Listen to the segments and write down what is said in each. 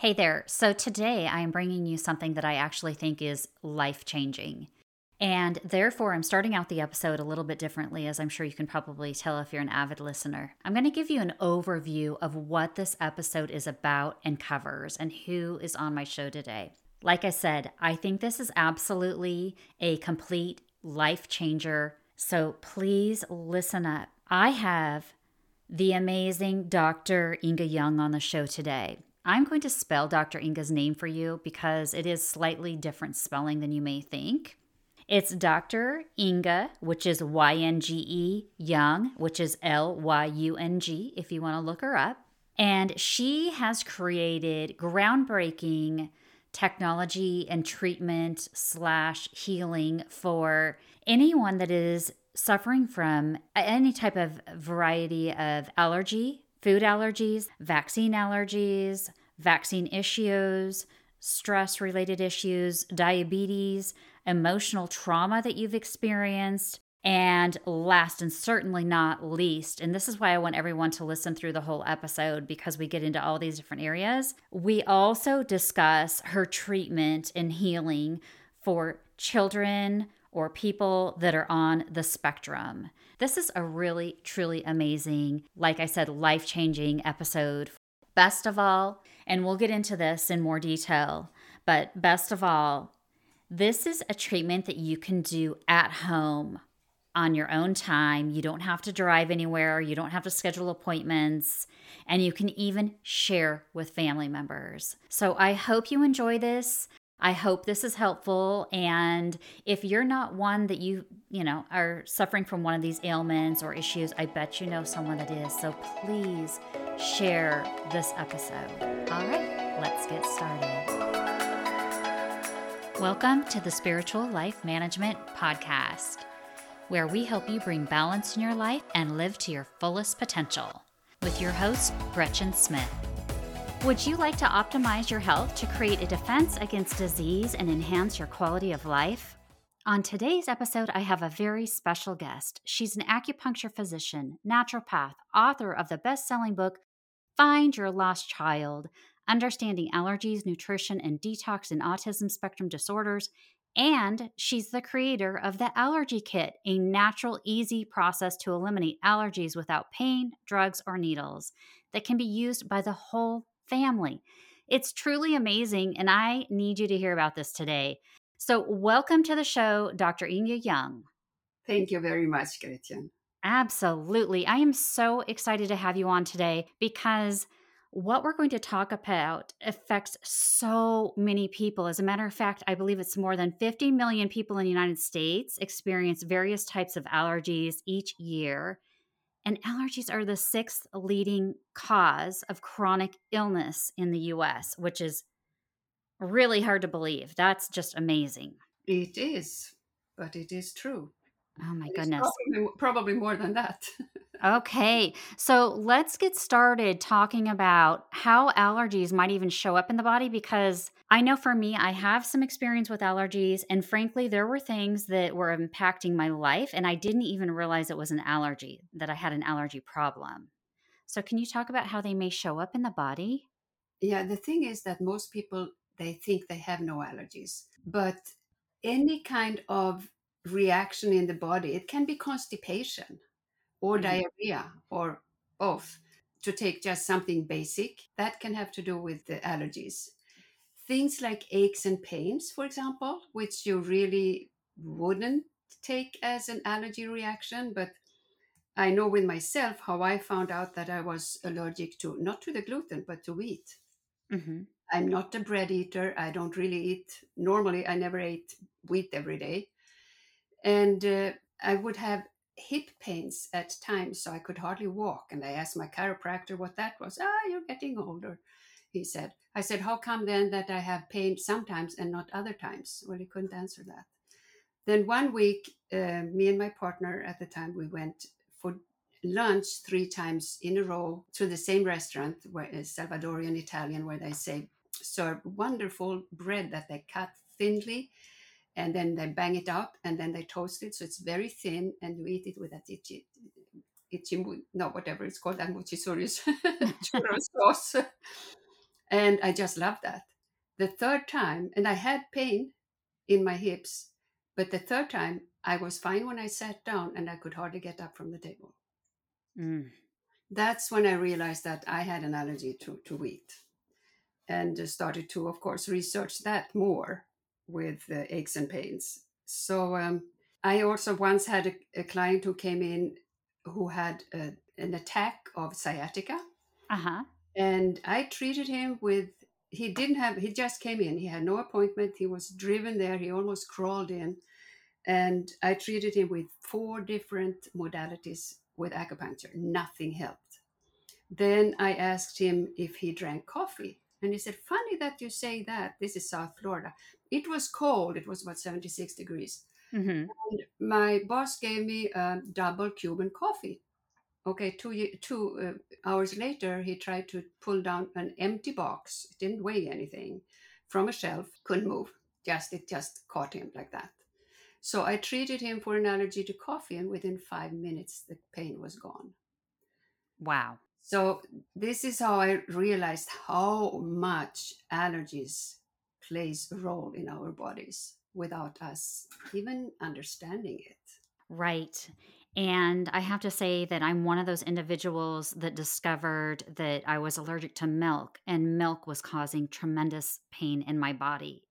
Hey there. So today I am bringing you something that I actually think is life changing. And therefore, I'm starting out the episode a little bit differently, as I'm sure you can probably tell if you're an avid listener. I'm going to give you an overview of what this episode is about and covers and who is on my show today. Like I said, I think this is absolutely a complete life changer. So please listen up. I have the amazing Dr. Ynge Ljung on the show today. I'm going to spell Dr. Ynge's name for you because it is slightly different spelling than you may think. It's Dr. Ynge, which is Y N G E, Ljung, which is L Y U N G, if you want to look her up. And she has created groundbreaking technology and treatment slash healing for anyone that is suffering from any type of variety of allergy, food allergies, vaccine allergies, vaccine issues, stress related issues, diabetes, emotional trauma that you've experienced. And last and certainly not least, and this is why I want everyone to listen through the whole episode because we get into all these different areas. We also discuss her treatment and healing for children or people that are on the spectrum. This is a really, truly amazing, like I said, life changing episode. Best of all, and we'll get into this in more detail, but best of all, this is a treatment that you can do at home on your own time. You don't have to drive anywhere, you don't have to schedule appointments, and you can even share with family members. So I hope you enjoy this. I hope this is helpful. And if you're not one that you, you know, are suffering from one of these ailments or issues, I bet you know someone that is. So please share this episode. All right, let's get started. Welcome to the Spiritual Life Management Podcast, where we help you bring balance in your life and live to your fullest potential. With your host, Gretchen Smith. Would you like to optimize your health to create a defense against disease and enhance your quality of life? On today's episode, I have a very special guest. She's an acupuncture physician, naturopath, author of the best selling book, Find Your Lost Child Understanding Allergies, Nutrition, and Detox in Autism Spectrum Disorders. And she's the creator of the Allergy Kit, a natural, easy process to eliminate allergies without pain, drugs, or needles that can be used by the whole family. It's truly amazing, and I need you to hear about this today. So, welcome to the show, Dr. Ynge Ljung. Thank you very much, Gretchen. Absolutely. I am so excited to have you on today because what we're going to talk about affects so many people. As a matter of fact, I believe it's more than 50 million people in the United States experience various types of allergies each year. And allergies are the sixth leading cause of chronic illness in the US, which is really hard to believe. That's just amazing. It is, but it is true. Oh my goodness. Probably, probably more than that. okay. So let's get started talking about how allergies might even show up in the body because I know for me, I have some experience with allergies. And frankly, there were things that were impacting my life. And I didn't even realize it was an allergy, that I had an allergy problem. So, can you talk about how they may show up in the body? Yeah, the thing is that most people they think they have no allergies, but any kind of reaction in the body. It can be constipation or mm-hmm. diarrhea or both. To take just something basic, that can have to do with the allergies. Things like aches and pains, for example, which you really wouldn't take as an allergy reaction, but I know with myself how I found out that I was allergic to not to the gluten but to wheat. Mm-hmm. I'm not a bread eater. I don't really eat. Normally, I never ate wheat every day and uh, I would have hip pains at times, so I could hardly walk. And I asked my chiropractor what that was. Ah, you're getting older, he said. I said, How come then that I have pain sometimes and not other times? Well, he couldn't answer that. Then one week, uh, me and my partner at the time, we went for lunch three times in a row to the same restaurant, where uh, Salvadorian Italian, where they say serve wonderful bread that they cut thinly and then they bang it up and then they toast it so it's very thin and you eat it with that itchy, itchy no whatever it's called that mochizuris churro sauce And I just love that. The third time, and I had pain in my hips, but the third time I was fine when I sat down and I could hardly get up from the table. Mm. That's when I realized that I had an allergy to, to wheat and started to, of course, research that more with uh, aches and pains. So um, I also once had a, a, client who came in who had a, an attack of sciatica. Uh-huh. And I treated him with, he didn't have, he just came in. He had no appointment. He was driven there. He almost crawled in. And I treated him with four different modalities with acupuncture. Nothing helped. Then I asked him if he drank coffee. And he said, Funny that you say that. This is South Florida. It was cold. It was about 76 degrees. Mm-hmm. And my boss gave me a double Cuban coffee. Okay, two, two uh, hours later, he tried to pull down an empty box. It didn't weigh anything from a shelf, couldn't move. Just It just caught him like that. So I treated him for an allergy to coffee, and within five minutes, the pain was gone. Wow. So this is how I realized how much allergies plays a role in our bodies without us even understanding it. Right. And I have to say that I'm one of those individuals that discovered that I was allergic to milk, and milk was causing tremendous pain in my body.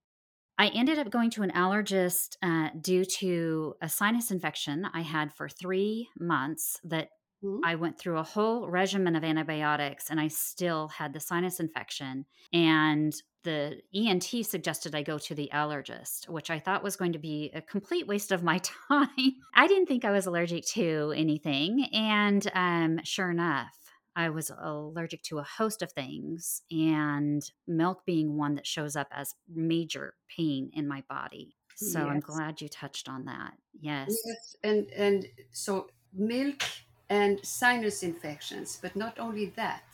I ended up going to an allergist uh, due to a sinus infection I had for three months that Mm-hmm. I went through a whole regimen of antibiotics and I still had the sinus infection. And the ENT suggested I go to the allergist, which I thought was going to be a complete waste of my time. I didn't think I was allergic to anything. And um, sure enough, I was allergic to a host of things, and milk being one that shows up as major pain in my body. So yes. I'm glad you touched on that. Yes. Yes, and and so milk and sinus infections. But not only that,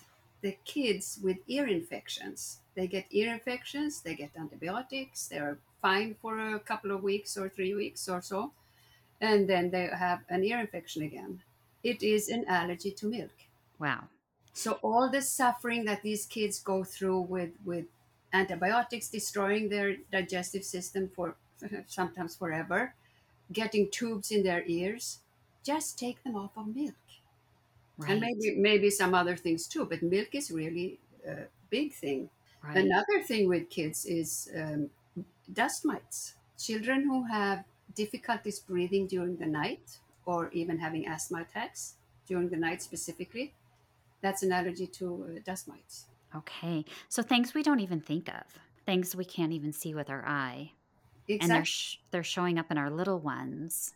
the kids with ear infections, they get ear infections, they get antibiotics, they're fine for a couple of weeks or three weeks or so, and then they have an ear infection again. It is an allergy to milk. Wow. So all the suffering that these kids go through with with antibiotics destroying their digestive system for sometimes forever, getting tubes in their ears, just take them off of milk. Right. And maybe maybe some other things too, but milk is really a big thing. Right. Another thing with kids is um, dust mites. Children who have difficulties breathing during the night or even having asthma attacks during the night specifically, that's an allergy to uh, dust mites. Okay. So things we don't even think of, things we can't even see with our eye. Exactly. And they're, sh- they're showing up in our little ones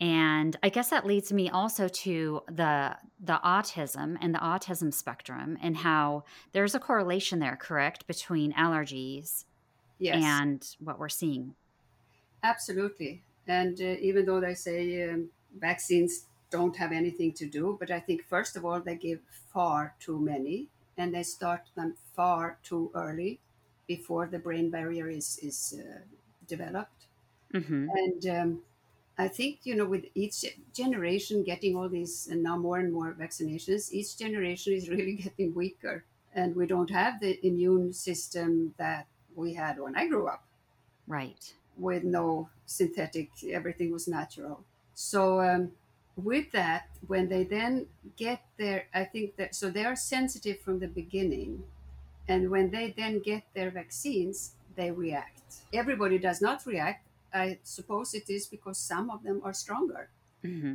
and i guess that leads me also to the the autism and the autism spectrum and how there's a correlation there correct between allergies yes. and what we're seeing absolutely and uh, even though they say um, vaccines don't have anything to do but i think first of all they give far too many and they start them far too early before the brain barrier is is uh, developed mm-hmm. and um, I think you know with each generation getting all these and now more and more vaccinations, each generation is really getting weaker, and we don't have the immune system that we had when I grew up. Right. With no synthetic, everything was natural. So um, with that, when they then get their, I think that so they are sensitive from the beginning, and when they then get their vaccines, they react. Everybody does not react I suppose it is because some of them are stronger. Mm-hmm.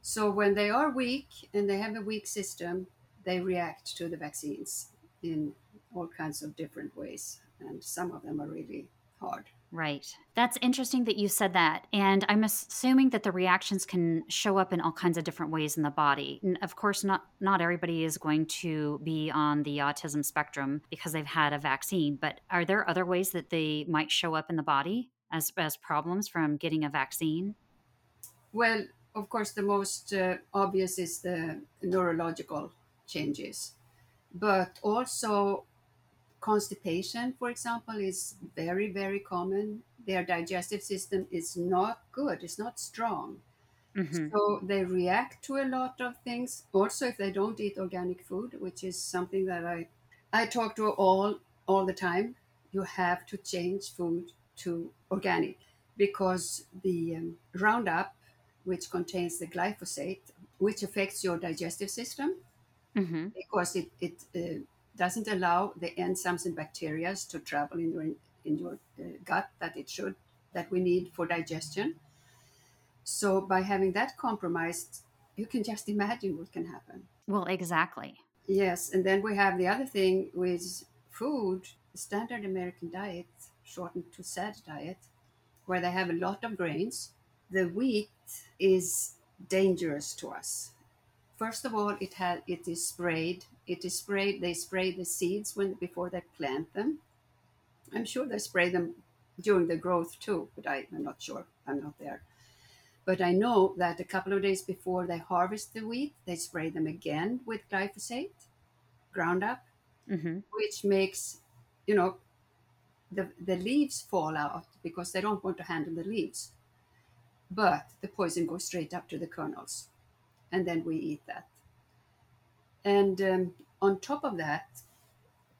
So when they are weak and they have a weak system, they react to the vaccines in all kinds of different ways. And some of them are really hard. Right. That's interesting that you said that. And I'm assuming that the reactions can show up in all kinds of different ways in the body. And of course, not not everybody is going to be on the autism spectrum because they've had a vaccine, but are there other ways that they might show up in the body? As, as problems from getting a vaccine? Well, of course, the most uh, obvious is the neurological changes, but also constipation, for example, is very, very common. Their digestive system is not good, it's not strong. Mm-hmm. So they react to a lot of things. Also, if they don't eat organic food, which is something that I I talk to all all the time, you have to change food to organic because the um, Roundup, which contains the glyphosate, which affects your digestive system, Mm-hmm. because it, it uh, doesn't allow the enzymes and bacteria to travel in your, in your uh, gut that it should, that we need for digestion. So by having that compromised, you can just imagine what can happen. Well, exactly. Yes, and then we have the other thing with food, the standard American diet, shortened to SAD diet, where they have a lot of grains. The wheat is dangerous to us. First of all, it had it is sprayed. It is sprayed. They spray the seeds when before they plant them. I'm sure they spray them during the growth too, but I, I'm not sure. I'm not there. But I know that a couple of days before they harvest the wheat, they spray them again with glyphosate, Roundup, Mm-hmm. which makes, you know, the, the leaves fall out because they don't want to handle the leaves. But the poison goes straight up to the kernels, and then we eat that. And um, on top of that,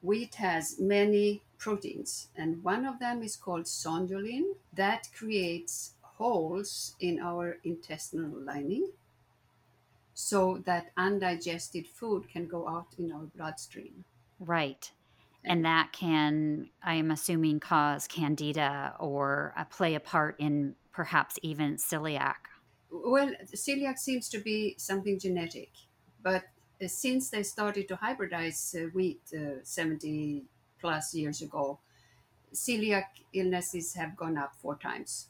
wheat has many proteins, and one of them is called zonulin that creates holes in our intestinal lining so that undigested food can go out in our bloodstream. Right. And that can, I am assuming, cause candida or uh, play a part in perhaps even celiac. Well, celiac seems to be something genetic, but uh, since they started to hybridize uh, wheat uh, 70 plus years ago, celiac illnesses have gone up four times.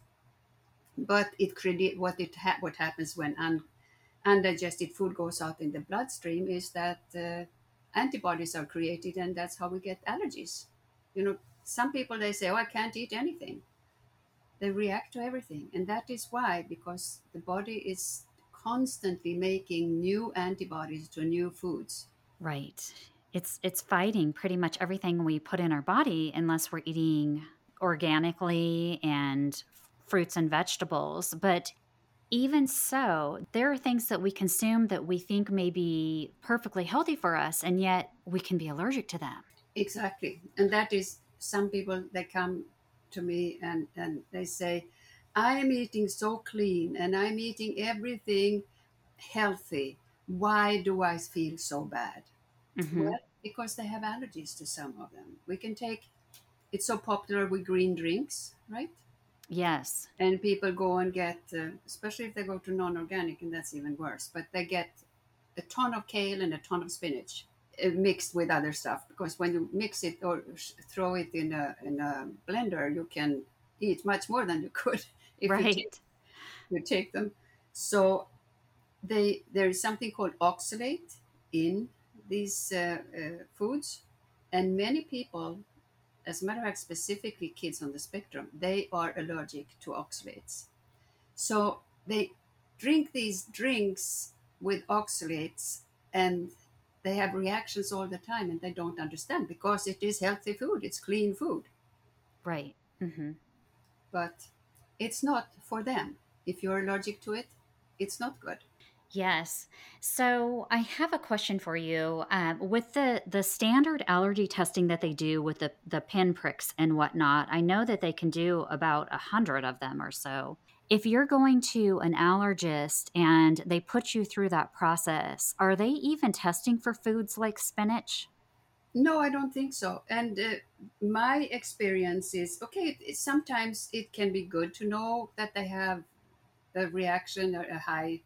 But it create what it ha- what happens when un- undigested food goes out in the bloodstream is that uh, antibodies are created, and that's how we get allergies. You know, some people they say, "Oh, I can't eat anything." They react to everything, and that is why because the body is constantly making new antibodies to new foods. Right. It's it's fighting pretty much everything we put in our body unless we're eating organically and fruits and vegetables. But even so, there are things that we consume that we think may be perfectly healthy for us, and yet we can be allergic to them. Exactly. And that is some people they come to me and, and they say, I am eating so clean and I'm eating everything healthy. Why do I feel so bad? Mhm. Well, because they have allergies to some of them. We can take it's so popular with green drinks, right? Yes. And people go and get, uh, especially if they go to non organic, and that's even worse, but they get a ton of kale and a ton of spinach uh, mixed with other stuff because when you mix it or throw it in a, in a blender, you can eat much more than you could if you, take, you take them. So they there is something called oxalate in these uh, uh, foods, and many people, as a matter of fact, specifically kids on the spectrum, they are allergic to oxalates. So they drink these drinks with oxalates and they have reactions all the time and they don't understand because it is healthy food, it's clean food, Right. Mm-hmm. but it's not for them. If you're allergic to it, it's not good. Yes. So I have a question for you. Um, with the the standard allergy testing that they do with the the pinpricks and whatnot, I know that they can do about a hundred of them or so. If you're going to an allergist and they put you through that process, are they even testing for foods like spinach? No, I don't think so. And uh, my experience is okay. It, sometimes it can be good to know that they have a reaction, or a high,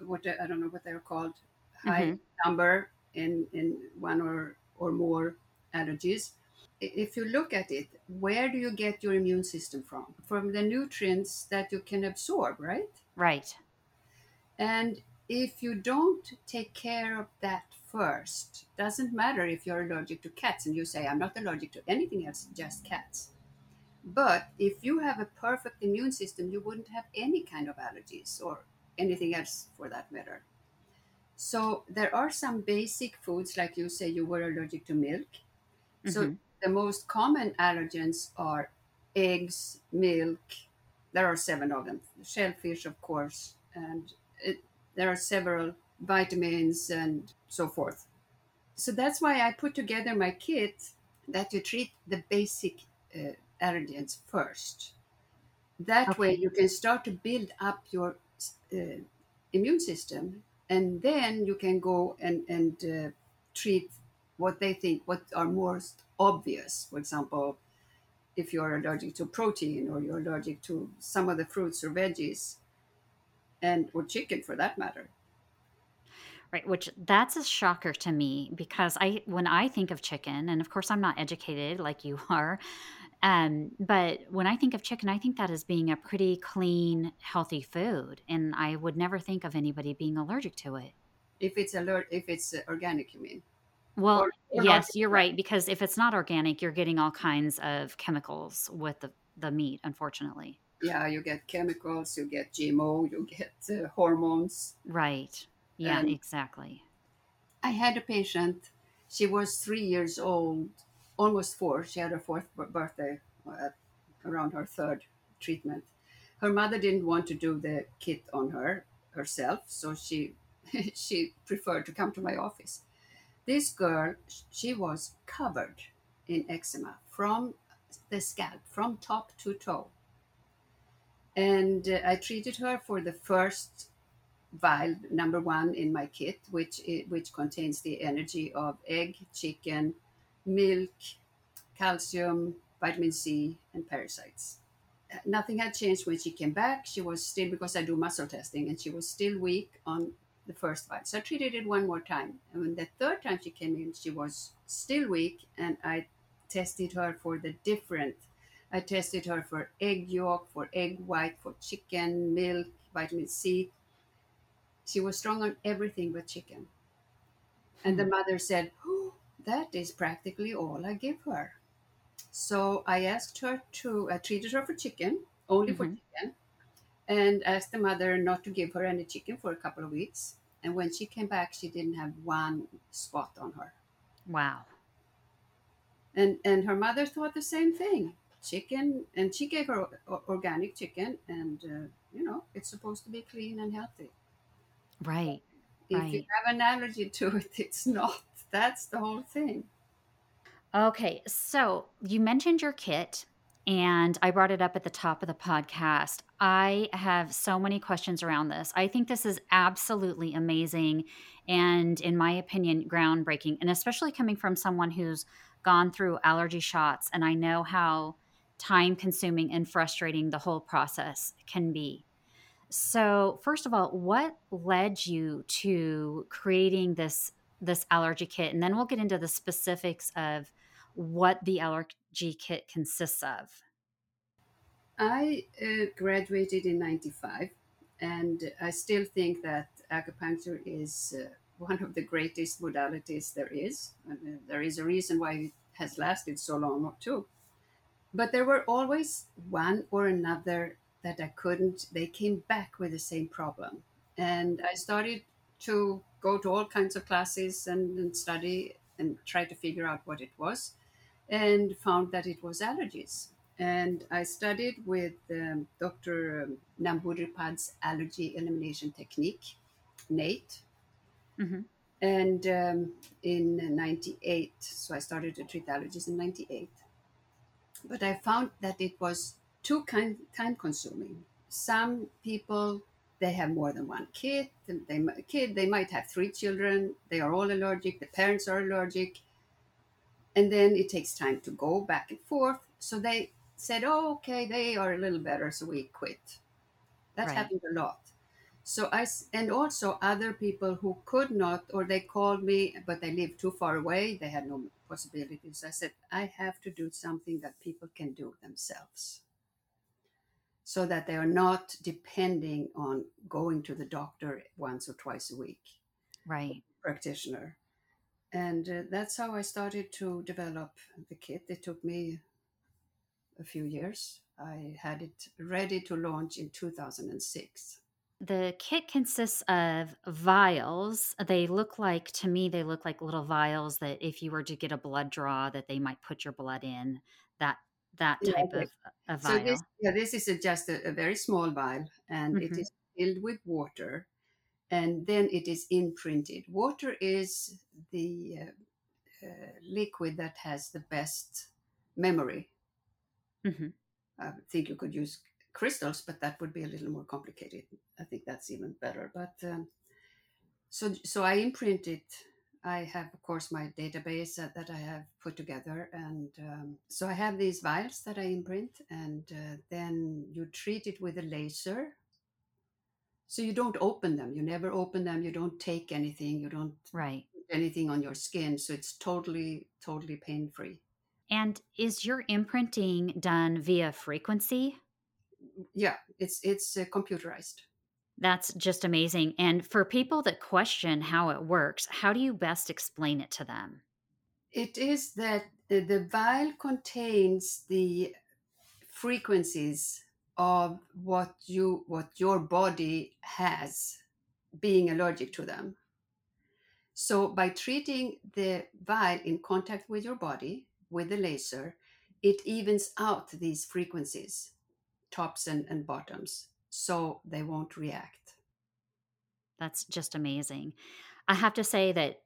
what the- I don't know what they're called, high Mhm. number in in one or or more allergies. If you look at it, where do you get your immune system from? From the nutrients that you can absorb, right? Right. And if you don't take care of that first, doesn't matter if you're allergic to cats and you say, I'm not allergic to anything else, just cats. But if you have a perfect immune system, you wouldn't have any kind of allergies or anything else for that matter. So there are some basic foods, like you say you were allergic to milk. So Mhm. the most common allergens are eggs, milk. There are seven of them. Shellfish, of course, and it, there are several vitamins and so forth. So that's why I put together my kit that you treat the basic uh, allergens first. That Okay. way, you can start to build up your uh, immune system, and then you can go and and uh, treat what they think what are most obvious. For example, if you're allergic to protein or you're allergic to some of the fruits or veggies, and or chicken for that matter. Right, which that's a shocker to me because I when I think of chicken, and of course I'm not educated like you are, um, but when I think of chicken, I think that as being a pretty clean, healthy food, and I would never think of anybody being allergic to it. If it's alert, if it's uh, organic, you mean? Well, Or, or yes, you're right because if it's not organic, you're getting all kinds of chemicals with the the meat, unfortunately. Yeah, you get chemicals, you get GMO, you get uh, hormones. Right. Yeah, exactly. I had a patient. She was three years old, almost four. She had her fourth birthday uh, around her third treatment. Her mother didn't want to do the kit on her herself, so she she preferred to come to my office. This girl, she was covered in eczema from the scalp, from top to toe. And uh, I treated her for the first vial, number one in my kit, which which contains the energy of egg, chicken, milk, calcium, vitamin C, and parasites. Uh, Nothing had changed when she came back. She was still because I do muscle testing, and she was still weak on the first vial. So I treated it one more time, and when the third time she came in, she was still weak, and I tested her for the different. I tested her for egg yolk, for egg white, for chicken, milk, vitamin C. She was strong on everything but chicken. And the Hmm. mother said, oh, That is practically all I give her. So I asked her to, I treated her for chicken, only for hmm chicken, and asked the mother not to give her any chicken for a couple of weeks. And when she came back, she didn't have one spot on her. Wow. And, and her mother thought the same thing chicken, and she gave her organic chicken, and uh, you know, it's supposed to be clean and healthy. Right. If you have an allergy to it, it's not. That's the whole thing. Okay, so you mentioned your kit, and I brought it up at the top of the podcast. I have so many questions around this. I think this is absolutely amazing and, in my opinion, groundbreaking, and especially coming from someone who's gone through allergy shots, and I know how time consuming and frustrating the whole process can be. So, first of all, what led you to creating this this allergy kit? And then we'll get into the specifics of what the allergy kit consists of. I uh, graduated in 95, and I still think that acupuncture is uh, one of the greatest modalities there is. There is a reason why it has lasted so long, too. But there were always one or another that I couldn't, they came back with the same problem. And I started to go to all kinds of classes and, and study and try to figure out what it was, and found that it was allergies. And I studied with um, Dr. Nambudripad's allergy elimination technique, NAET, hmm and um, in 98. So I started to treat allergies in 98 but I found that it was too kind, time consuming. Some people they have more than one kid. They kid they might have three children. They are all allergic. The parents are allergic, and then it takes time to go back and forth. So they said, "Oh, okay, they are a little better, so we quit." That Right. happened a lot. So I and also other people who could not, or they called me, but they lived too far away. They had no possibilities. I said, I have to do something that people can do themselves, so that they are not depending on going to the doctor once or twice a week, Right. practitioner. And uh, that's how I started to develop the kit. It took me a few years. I had it ready to launch in 2006. The kit consists of vials. They look like to me they look like little vials that if you were to get a blood draw that they might put your blood in. That that Yeah, type okay. of a So this, yeah, this is a, just a, a very small vial, and it Mhm. is filled with water, and then it is imprinted. Water is the uh, uh, liquid that has the best memory. hmm I think you could use crystals, but that would be a little more complicated. I think that's even better. But um, so so I imprint it. I have, of course, my database that, that I have put together, and um, so I have these vials that I imprint, and uh, then you treat it with a laser. So you don't open them. You never open them. You don't take anything. You don't Right. put anything on your skin. So it's totally totally pain free. And is your imprinting done via frequency? Yeah, it's it's uh, computerized. That's just amazing. And for people that question how it works, how do you best explain it to them? It is that the vial contains the frequencies of what you what your body has being allergic to them. So by treating the vial in contact with your body with the laser, it evens out these frequencies, tops and, and bottoms, so they won't react. That's just amazing. I have to say that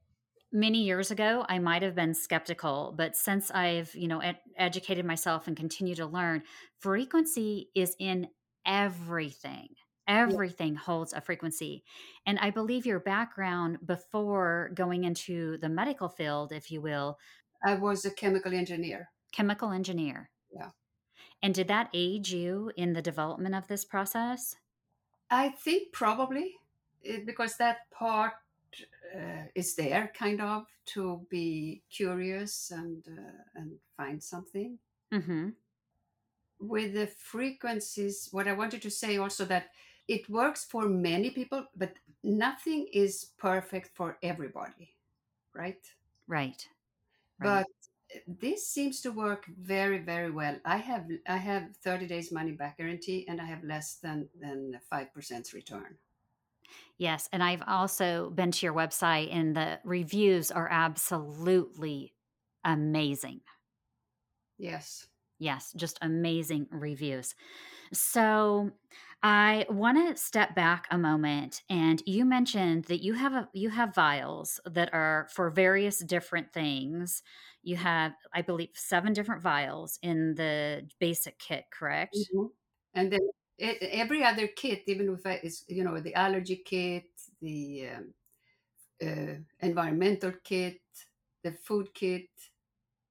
many years ago I might have been skeptical, but since I've, you know, ed- educated myself and continue to learn, frequency is in everything. Everything holds a frequency. And I believe your background before going into the medical field, if you will, I was a chemical engineer. chemical engineer. Yeah. And did that aid you in the development of this process? I think probably it, because that part uh, is there, kind of, to be curious and uh, and find something Mm-hmm. with the frequencies. What I wanted to say also that it works for many people, but nothing is perfect for everybody, right? Right. Right. But this seems to work very very well. I have I have 30 days money back guarantee, and I have less than than five percent return. Yes, and I've also been to your website and the reviews are absolutely amazing. Yes. Yes, just amazing reviews. So, I want to step back a moment and you mentioned that you have a you have vials that are for various different things. You have I believe 7 different vials in the basic kit, correct? Mhm. And then every other kit, even if I, is you know the allergy kit, the um, uh, environmental kit, the food kit,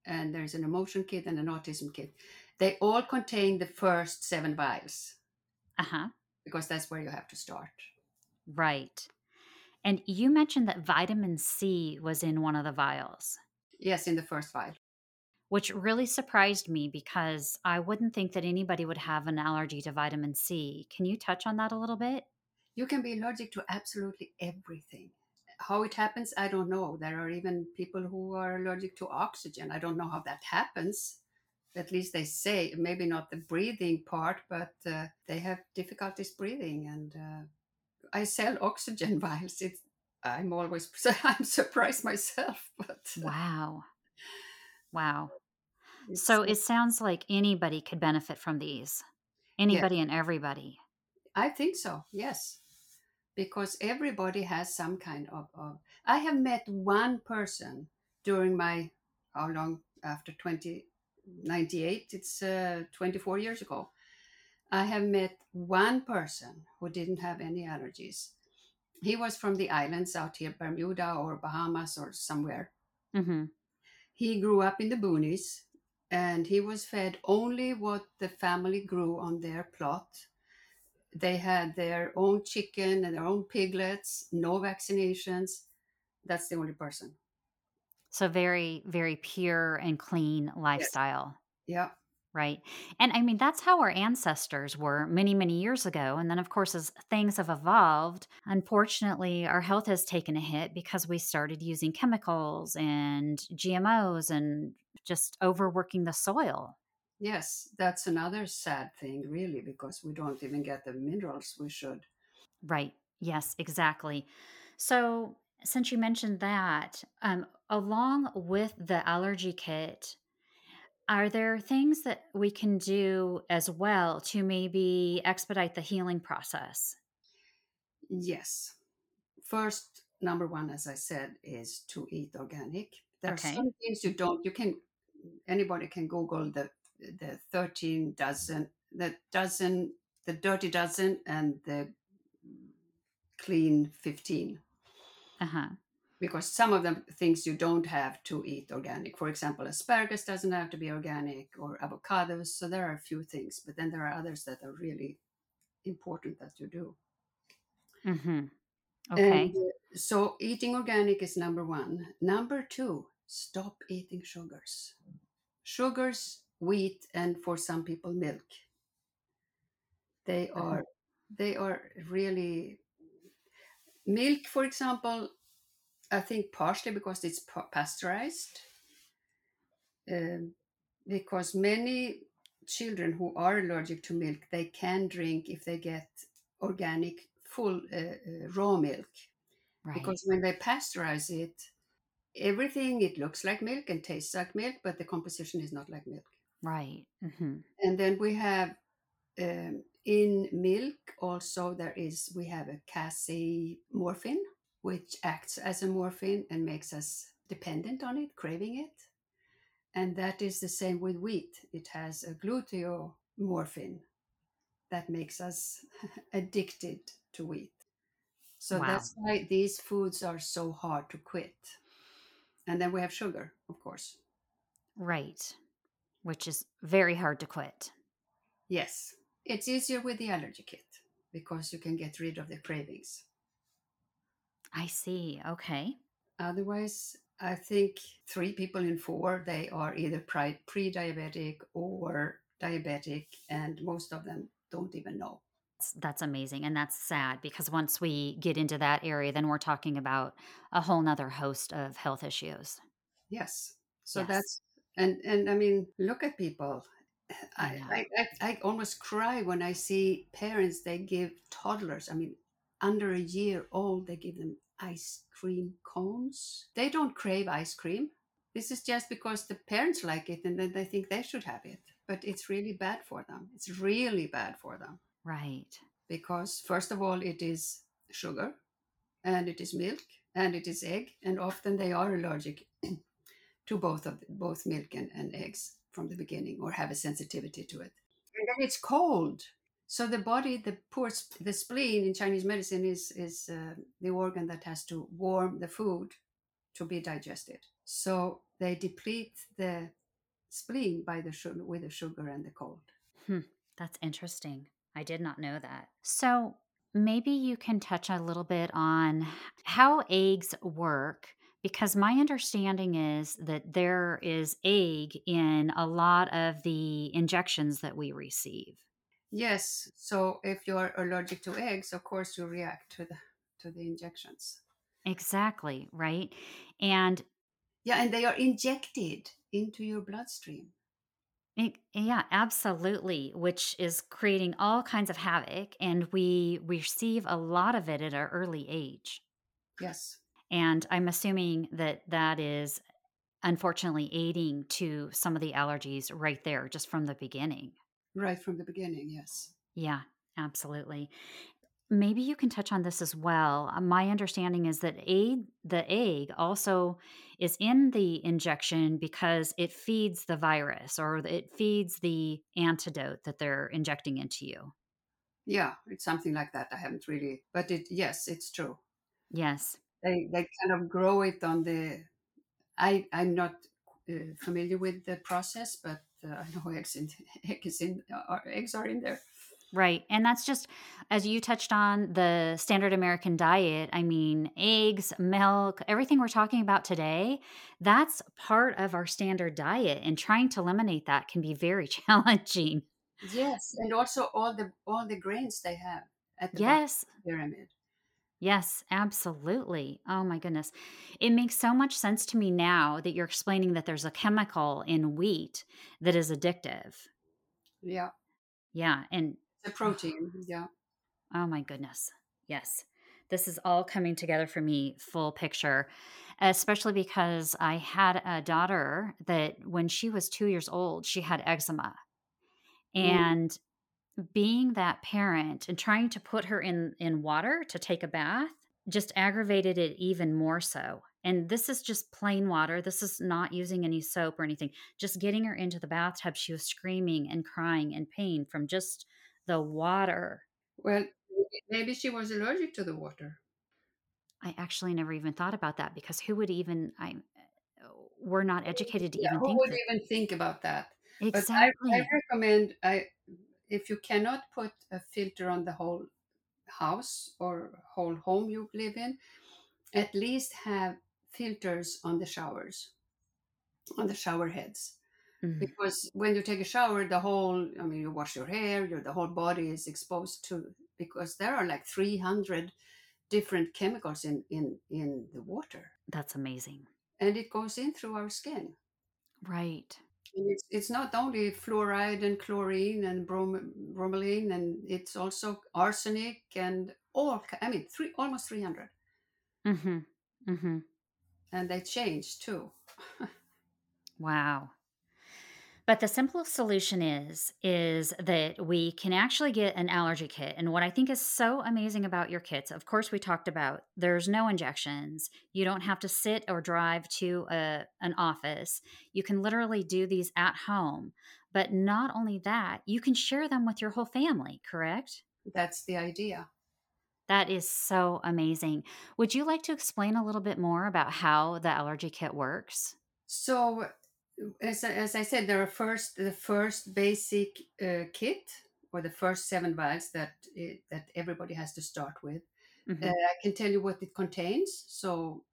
and there's an emotion kit and an autism kit. They all contain the first seven vials Uh-huh. because that's where you have to start. Right. And you mentioned that vitamin C was in one of the vials. Yes, in the first vial. which really surprised me because I wouldn't think that anybody would have an allergy to vitamin C. Can you touch on that a little bit? You can be allergic to absolutely everything. How it happens, I don't know. There are even people who are allergic to oxygen. I don't know how that happens. At least they say, maybe not the breathing part, but uh, they have difficulties breathing. And uh, I sell oxygen vials. It's, I'm always I'm surprised myself, but uh, Wow. Wow. So it sounds like anybody could benefit from these. yeah, Anybody and everybody. I think so. Yes, because everybody has some kind of, of. I have met one person during my how long after 2098 it's uh, 24 years ago i have met one person who didn't have any allergies he was from the islands out here bermuda or bahamas or somewhere. Hmm he grew up in the boonies and he was fed only what the family grew on their plot. They had their own chicken and their own piglets no vaccinations. That's the only person. So very, very pure and clean yes. lifestyle. yeah Right. And I mean, that's how our ancestors were many, many years ago. And then, of course, as things have evolved, unfortunately, our health has taken a hit because we started using chemicals and GMOs and just overworking the soil. Yes, that's another sad thing, really, because we don't even get the minerals we should. Right. Yes, exactly. So, since you mentioned that, um, along with the allergy kit, are there things that we can do as well to maybe expedite the healing process? Yes. First, number one, as I said, is to eat organic. There Okay. are some things you don't. You can anybody can Google the the thirteen dozen, the dozen, the dirty dozen, and the clean fifteen. Uh huh. Because some of the things you don't have to eat organic. For example, asparagus doesn't have to be organic, or avocados. So there are a few things, but then there are others that are really important that you do. Mm-hmm. Okay. And uh, so eating organic is number one. Number two, stop eating sugars. Sugars, wheat, and for some people, milk. They are they are really milk, for example. I think partially because it's pasteurized, um, because many children who are allergic to milk they can drink if they get organic full uh, uh, raw milk right. because when they pasteurize it everything it looks like milk and tastes like milk but the composition is not like milk right. Mm-hmm. and then we have um, in milk also there is we have a casei-morphin which acts as a morphine and makes us dependent on it craving it. And that is the same with wheat. It has a gluteomorphin that makes us addicted to wheat. So Wow. that's why these foods are so hard to quit. And then we have sugar of course. Right. Which is very hard to quit. yes. It's easier with the allergy kit because you can get rid of the cravings I see. Okay. Otherwise, I think three people in four they are either pre-diabetic or diabetic, and most of them don't even know. That's, that's amazing. And that's sad because once we get into that area, then we're talking about a whole nother host of health issues. Yes, so Yes. that's and and I mean, look at people. I. I, I, I almost cry when I see parents they give toddlers. I mean, under a year old, they give them ice cream cones. They don't crave ice cream. This is just because the parents like it and then they think they should have it. But it's really bad for them. It's really bad for them Right. because, first of all, it is sugar and it is milk and it is egg. And often they are allergic to both of both milk and, and eggs from the beginning or have a sensitivity to it. And then it's cold. So the body, the poor, sp- the spleen in Chinese medicine is is uh, the organ that has to warm the food to be digested. So they deplete the spleen by the sugar with the sugar and the cold. That's interesting. I did not know that. So maybe you can touch a little bit on how eggs work. Because my understanding is that there is egg in a lot of the injections that we receive. Yes. So if you're allergic to eggs, of course you react to the to the injections. Exactly, right? And Yeah, and they are injected into your bloodstream. it, yeah, absolutely, which is creating all kinds of havoc. And we receive a lot of it at an early age. Yes. And I'm assuming that that is unfortunately aiding to some of the allergies right there, just from the beginning. Right from the beginning, yes. Yeah, absolutely. Maybe you can touch on this as well. Uh, My understanding is that aid, the egg also is in the injection because it feeds the virus or it feeds the antidote that they're injecting into you. Yeah, it's something like that. I haven't really, but it yes, it's true. Yes. They they kind of grow it on the. I I'm not uh, familiar with the process, but uh, I know eggs in egg is in uh, eggs are in there. Right. And that's just as you touched on the standard American diet. I mean, eggs, milk, everything we're talking about today, that's part of our standard diet. And trying to eliminate that can be very challenging. Yes, and also all the all the grains they have at the Yes. pyramid. Yes, absolutely. Oh my goodness. It makes so much sense to me now that you're explaining that there's a chemical in wheat that is addictive. Yeah, Yeah. And the protein. Yeah. Oh my goodness. Yes. This is all coming together for me, full picture, especially because I had a daughter that when she was two years old, she had eczema. Mm. And being that parent and trying to put her in, in water to take a bath just aggravated it even more so. And this is just plain water. This is not using any soap or anything. Just getting her into the bathtub, she was screaming and crying in pain from just the water. Well, maybe she was allergic to the water. I actually never even thought about that because who would even I oh, we're not educated to Yeah, even who think would that. even think about that? But I, Exactly. I recommend I if you cannot put a filter on the whole house or whole home you live in, at least have filters on the showers, on the shower heads. Mhm. Because when you take a shower, the whole I mean you wash your hair, your the whole body is exposed to because there are like three hundred different chemicals in, in, in the water. That's amazing. And it goes in through our skin. Right. It's, it's not only fluoride and chlorine and brom- bromelain, and it's also arsenic and all, I mean, three, almost 300. Mhm. Mhm. And they change too. Wow. But the simplest solution is is that we can actually get an allergy kit. And what I think is so amazing about your kits, of course we talked about there's no injections. You don't have to sit or drive to a, an office. You can literally do these at home. But not only that, you can share them with your whole family, correct? That's the idea. That is so amazing. Would you like to explain a little bit more about how the allergy kit works? So, as, I- as I said, there are first the first basic uh, kit or the first seven vials that it, that everybody has to start with. Mhm. Uh, I can tell you what it contains. So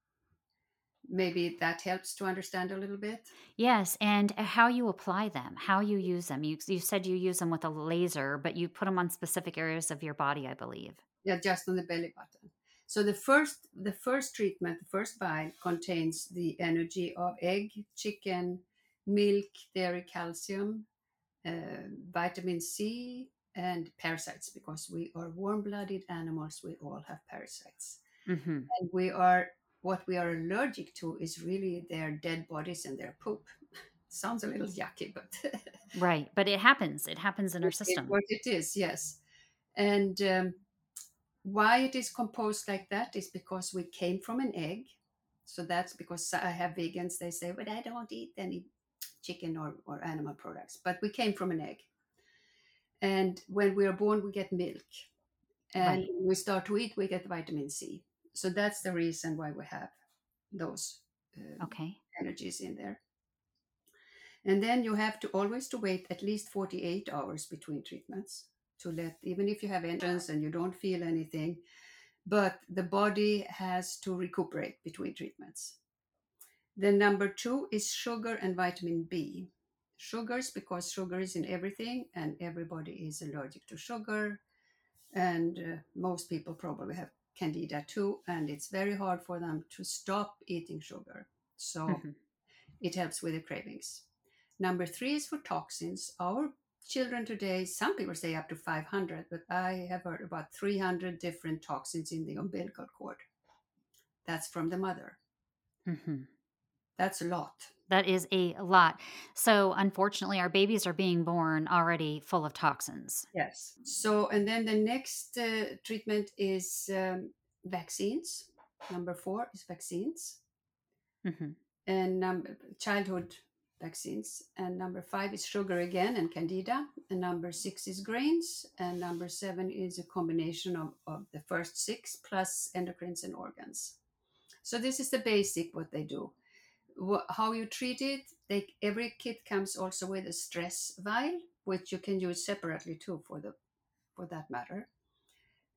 maybe that helps to understand a little bit. Yes, and how you apply them, how you use them. You, you said you use them with a laser, but you put them on specific areas of your body, I believe. Yeah, just on the belly button. So the first the first treatment, the first vial contains the energy of egg, chicken, milk, dairy, calcium, uh, vitamin C, and parasites because we are warm-blooded animals. We all have parasites, hmm and we are what we are allergic to is really their dead bodies and their poop. Sounds a little yucky, but Right, but it happens. It happens in our it- system. what it is, yes. And um, why it is composed like that is because we came from an egg. So that's because I have vegans, they say, but I don't eat any chicken or, or animal products. But we came from an egg. And when we are born, we get milk. And Right. when we start to eat, we get vitamin C. So that's the reason why we have those uh, Okay. energies in there. And then you have to always to wait at least 48 hours between treatments to let even if you have entrance and you don't feel anything, but the body has to recuperate between treatments. Then number 2 is sugar and vitamin B. Sugars because sugar is in everything and everybody is allergic to sugar and uh, most people probably have candida too and it's very hard for them to stop eating sugar. So Mhm. it helps with the cravings. Number three is for toxins. Our children today, some people say up to 500, but I have heard about 300 different toxins in the umbilical cord. That's from the mother. Mhm. That's a lot. That is a lot. So, unfortunately, our babies are being born already full of toxins. Yes. So, and then the next uh, treatment is um, vaccines. Number four is vaccines hmm and number childhood vaccines. And number five is sugar again and candida. And number six is grains. And number seven is a combination of, of the first six plus endocrines and organs. So this is the basic what they do. Wha how you treat it, they, every kit comes also with a stress vial, which you can use separately too for the for that matter.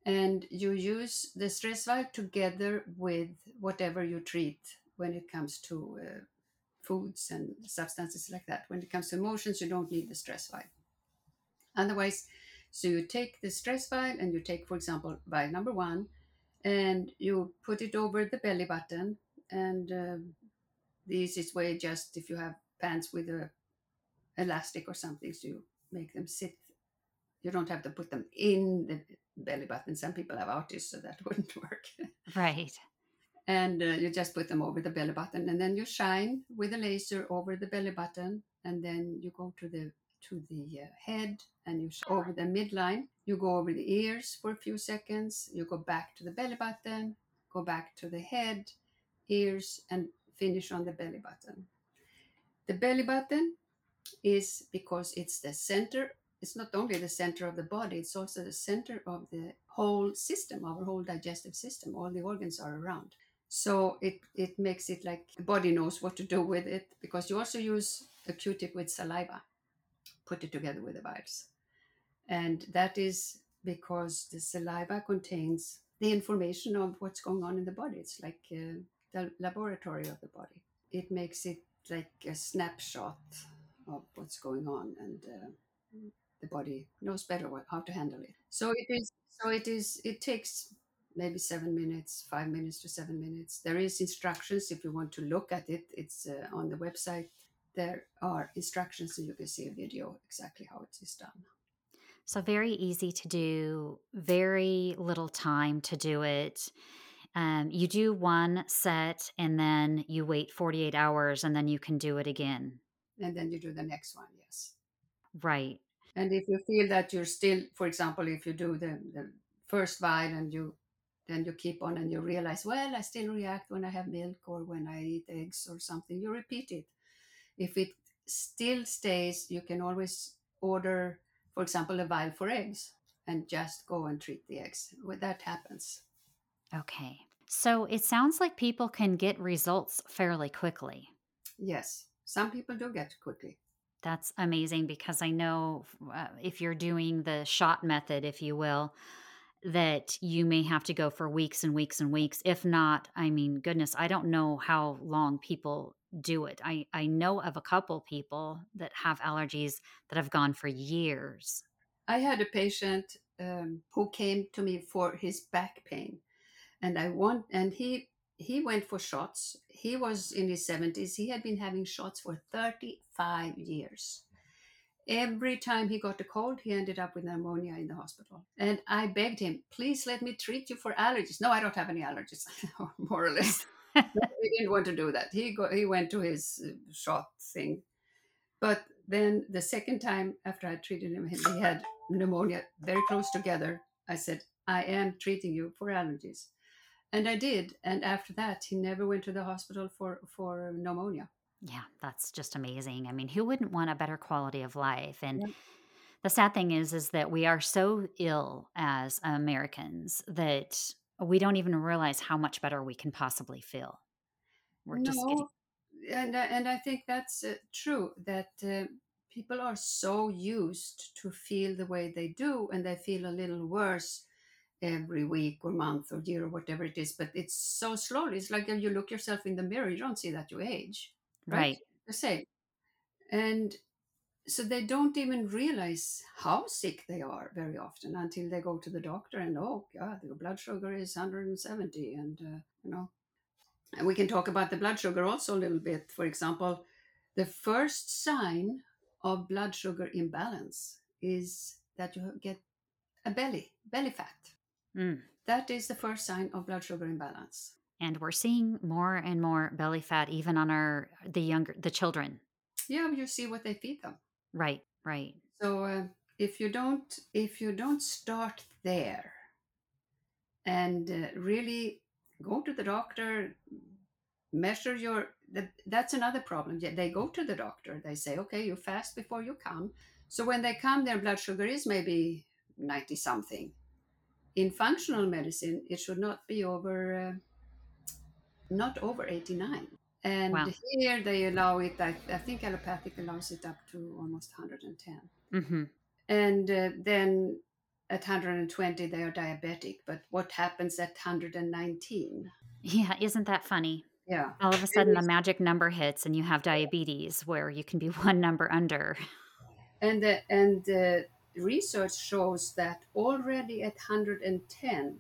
And you use the stress vial together with whatever you treat when it comes to uh, foods and substances like that. When it comes to emotions, you don't need the stress vial. Otherwise, so you take the stress vial and you take, for example, vial number one, and you put it over the belly button. And um, the easiest way, just if you have pants with a elastic or something, so you make them sit. You don't have to put them in the belly button. Some people have autism, so that wouldn't work Right. and uh, you just put them over the belly button and then you shine with a laser over the belly button and then you go to the to the uh, head and you sh- over the midline you go over the ears for a few seconds you go back to the belly button go back to the head ears, and finish on the belly button. The belly button is because it's the center, it's not only the center of the body, it's also the center of the whole system, our whole digestive system. All the organs are around. So it, it makes it like the body knows what to do with it because you also use a Q-tip with saliva, put it together with the vibes. And that is because the saliva contains the information of what's going on in the body. It's like uh, the laboratory of the body. It makes it like a snapshot of what's going on, and uh, the body knows better what, how to handle it. So it is. So it is. It takes maybe seven minutes, five minutes to seven minutes. There is instructions if you want to look at it. It's uh, on the website. There are instructions, so you can see a video exactly how it is done. So, very easy to do, very little time to do it. Um, you do one set and then you wait 48 hours and then you can do it again. And then you do the next one, yes. Right. And if you feel that you're still, for example, if you do the, the first vial and you then you keep on and you realize, well, I still react when I have milk or when I eat eggs or something, you repeat it. If it still stays, you can always order for example, a vial for eggs and just go and treat the eggs. When that happens. Okay. So it sounds like people can get results fairly quickly. Yes, some people do get quickly. That's amazing because I know uh, if you're doing the shot method, if you will, that you may have to go for weeks and weeks and weeks. If not, I mean, goodness, I don't know how long people do it. I, I know of a couple people that have allergies that have gone for years. I had a patient um, who came to me for his back pain, and I want and he he went for shots. He was in his seventies. He had been having shots for thirty five years. Every time he got a cold, he ended up with pneumonia in the hospital. And I begged him, please let me treat you for allergies. No, I don't have any allergies, more or less. he didn't want to do that. He go, he went to his uh, shot thing, but then the second time after I treated him, he had pneumonia very close together. I said, I am treating you for allergies, and I did. And after that, he never went to the hospital for for pneumonia. Yeah, that's just amazing. I mean, who wouldn't want a better quality of life? And yeah. the sad thing is, is that we are so ill as Americans that we don't even realize how much better we can possibly feel. We're no, just getting. And, and I think that's uh, true that uh, people are so used to feel the way they do and they feel a little worse every week or month or year or whatever it is. But it's so slowly. It's like you look yourself in the mirror, you don't see that you age. Right. right. The same. And so they don't even realize how sick they are very often until they go to the doctor and oh god your blood sugar is 170 and uh, you know and we can talk about the blood sugar also a little bit for example the first sign of blood sugar imbalance is that you get a belly belly fat mm. that is the first sign of blood sugar imbalance and we're seeing more and more belly fat even on our the younger the children yeah you see what they feed them Right, right. So uh, if you don't if you don't start there and uh, really go to the doctor, measure your that's another problem. They go to the doctor. They say, okay, you fast before you come. So when they come, their blood sugar is maybe ninety something. In functional medicine, it should not be over uh, not over eighty nine. And wow. here they allow it, I, I, think allopathic allows it up to almost 110. Mm-hmm. And uh, then at 120, they are diabetic. But what happens at 119? Yeah, isn't that funny? Yeah. All of a sudden, the magic number hits and you have diabetes where you can be one number under. And the, and the research shows that already at 110,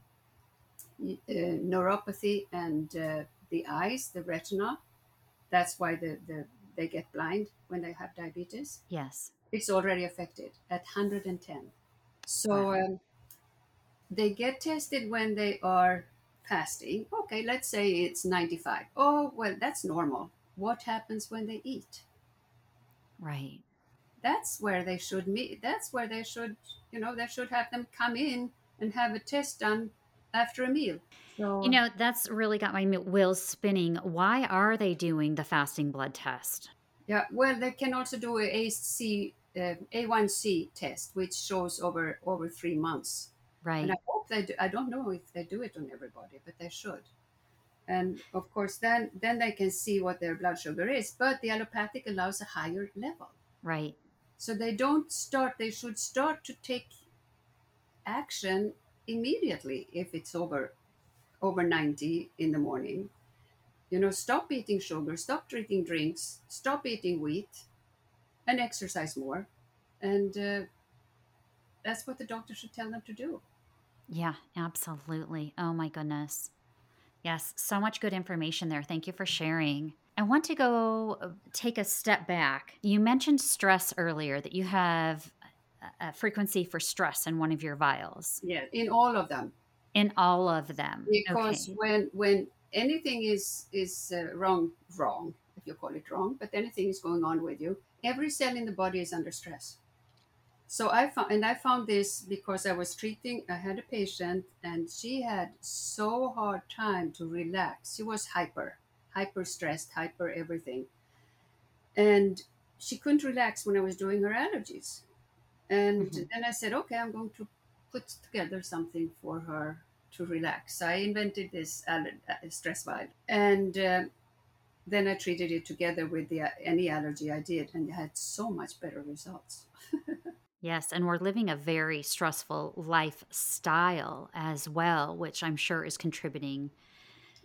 uh, neuropathy and uh, the eyes, the retina, that's why the, the they get blind when they have diabetes. Yes. It's already affected at 110. So wow. um, they get tested when they are fasting. Okay, let's say it's 95. Oh, well, that's normal. What happens when they eat? Right. That's where they should meet. That's where they should, you know, they should have them come in and have a test done after a meal. So, You know, that's really got my wheels spinning. Why are they doing the fasting blood test? yeah, well, they can also do a AC, uh, A1C test, which shows over over three months. Right. And I hope they do. I don't know if they do it on everybody, but they should. And of course, then then they can see what their blood sugar is. But the allopathic allows a higher level, Right. So they don't start. They should start to take action immediately if it's over over 90 in the morning. You know, stop eating sugar, stop drinking drinks, stop eating wheat, and exercise more. And uh, that's what the doctor should tell them to do. Yeah, absolutely. Oh my goodness. Yes, so much good information there. Thank you for sharing. I want to go uh, take a step back. You mentioned stress earlier, that you have a- a frequency for stress in one of your vials, Yeah, in all of them. in all of them. because Okay. when when anything is is uh, wrong wrong if you call it wrong but anything is going on with you every cell in the body is under stress so i found and i found this because i was treating i had a patient and she had so hard time to relax she was hyper hyper stressed hyper everything and she couldn't relax when i was doing her allergies and Mhm. then i said okay i'm going to put together something for her to relax. So I invented this aller- uh, stress vial, and uh, then I treated it together with the any allergy I did, and had so much better results. Yes, and we're living a very stressful lifestyle as well, which I'm sure is contributing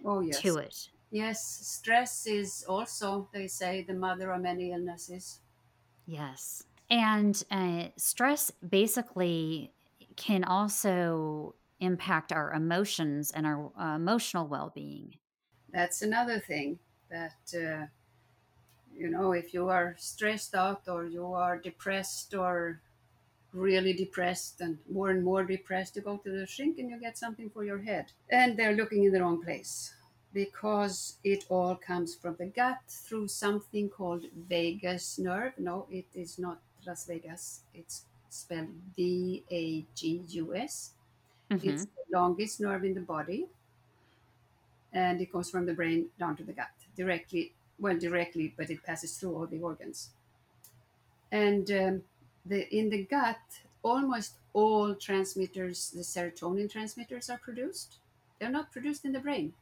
Oh yes, to it. Yes. Stress is also, they say, the mother of many illnesses. Yes. And uh, stress basically can also impact our emotions and our uh, emotional well being. That's another thing that. Uh, you know, if you are stressed out or you are depressed or really depressed and more and more depressed, you go to the shrink and you get something for your head. And they're looking in the wrong place because it all comes from the gut through something called vagus nerve. No, it is not Las Vegas. It's spelled V A G U S. Mhm. It's the longest nerve in the body. And it goes from the brain down to the gut directly. Well, directly, but it passes through all the organs. And um, the in the gut, almost all transmitters, the serotonin transmitters, are produced. They're not produced in the brain.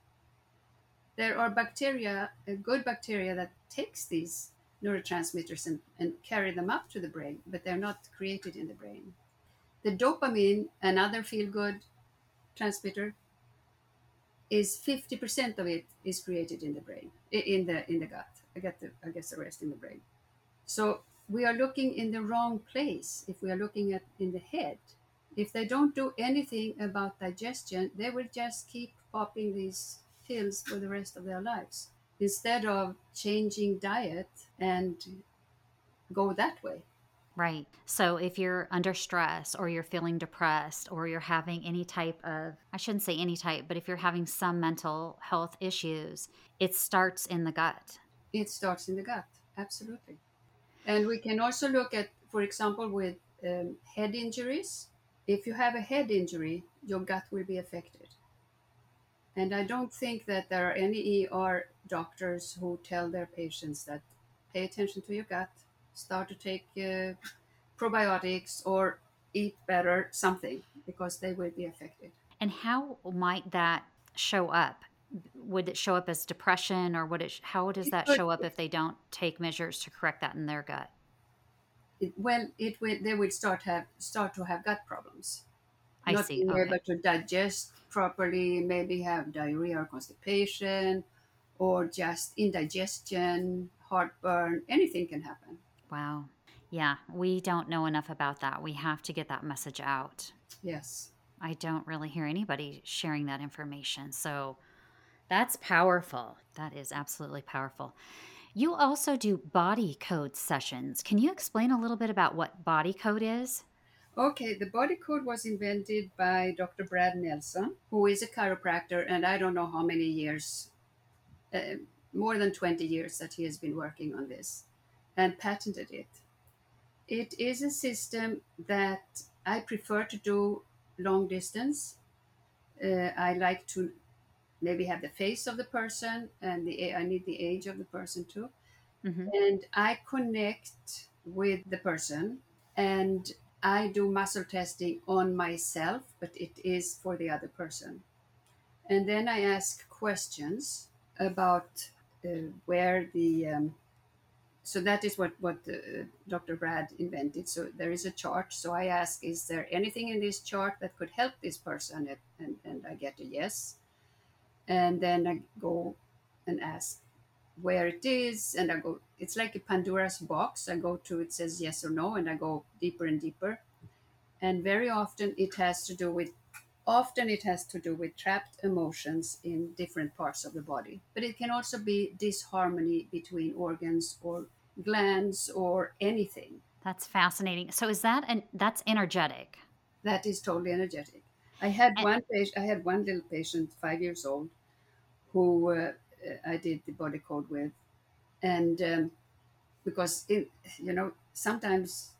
There are bacteria, uh, good bacteria that takes these neurotransmitters and, and carry them up to the brain, but they're not created in the brain. The dopamine, another feel-good transmitter, is 50% of it is created in the brain, in the in the gut. I get the I guess the rest in the brain. So we are looking in the wrong place if we are looking at in the head. If they don't do anything about digestion, they will just keep popping these pills for the rest of their lives instead of changing diet and go that way. Right. So if you're under stress or you're feeling depressed or you're having any type of, I shouldn't say any type, but if you're having some mental health issues, it starts in the gut. It starts in the gut, absolutely. And we can also look at, for example, with um, head injuries. If you have a head injury, your gut will be affected. And I don't think that there are any ER doctors who tell their patients that pay attention to your gut, start to take uh, probiotics or eat better, something, because they will be affected. And how might that show up? Would it show up as depression or would it, how does It that could- show up if they don't take measures to correct that in their gut? It, well, it will. They will start have start to have gut problems. I not see. being Okay. able to digest properly, maybe have diarrhea or constipation, or just indigestion, heartburn, anything can happen. Wow. Yeah. We don't know enough about that. We have to get that message out. Yes. I don't really hear anybody sharing that information. So that's powerful. That is absolutely powerful. You also do body code sessions. Can you explain a little bit about what body code is? Okay, the body code was invented by Dr. Brad Nelson, who is a chiropractor, and I don't know how many years, uh, more than 20 years that he has been working on this and patented it. It is a system that I prefer to do long distance. uh, I like to maybe have the face of the person and the I need the age of the person too. Mm-hmm. And I connect with the person and I do muscle testing on myself, but it is for the other person. And then I ask questions about uh, where the um, so that is what what uh, Dr. Brad invented. So there is a chart. So I ask, is there anything in this chart that could help this person? And, and, and I get a yes. And then I go and ask where it is, and I go. It's like a Pandora's box. I go to it says yes or no, and I go deeper and deeper. And very often it has to do with often it has to do with trapped emotions in different parts of the body but it can also be disharmony between organs or glands or anything That's fascinating. So is that and that's energetic? that is totally energetic i had And- one patient i had one little patient five years old who uh, i did the body code with. And um, because it, you know sometimes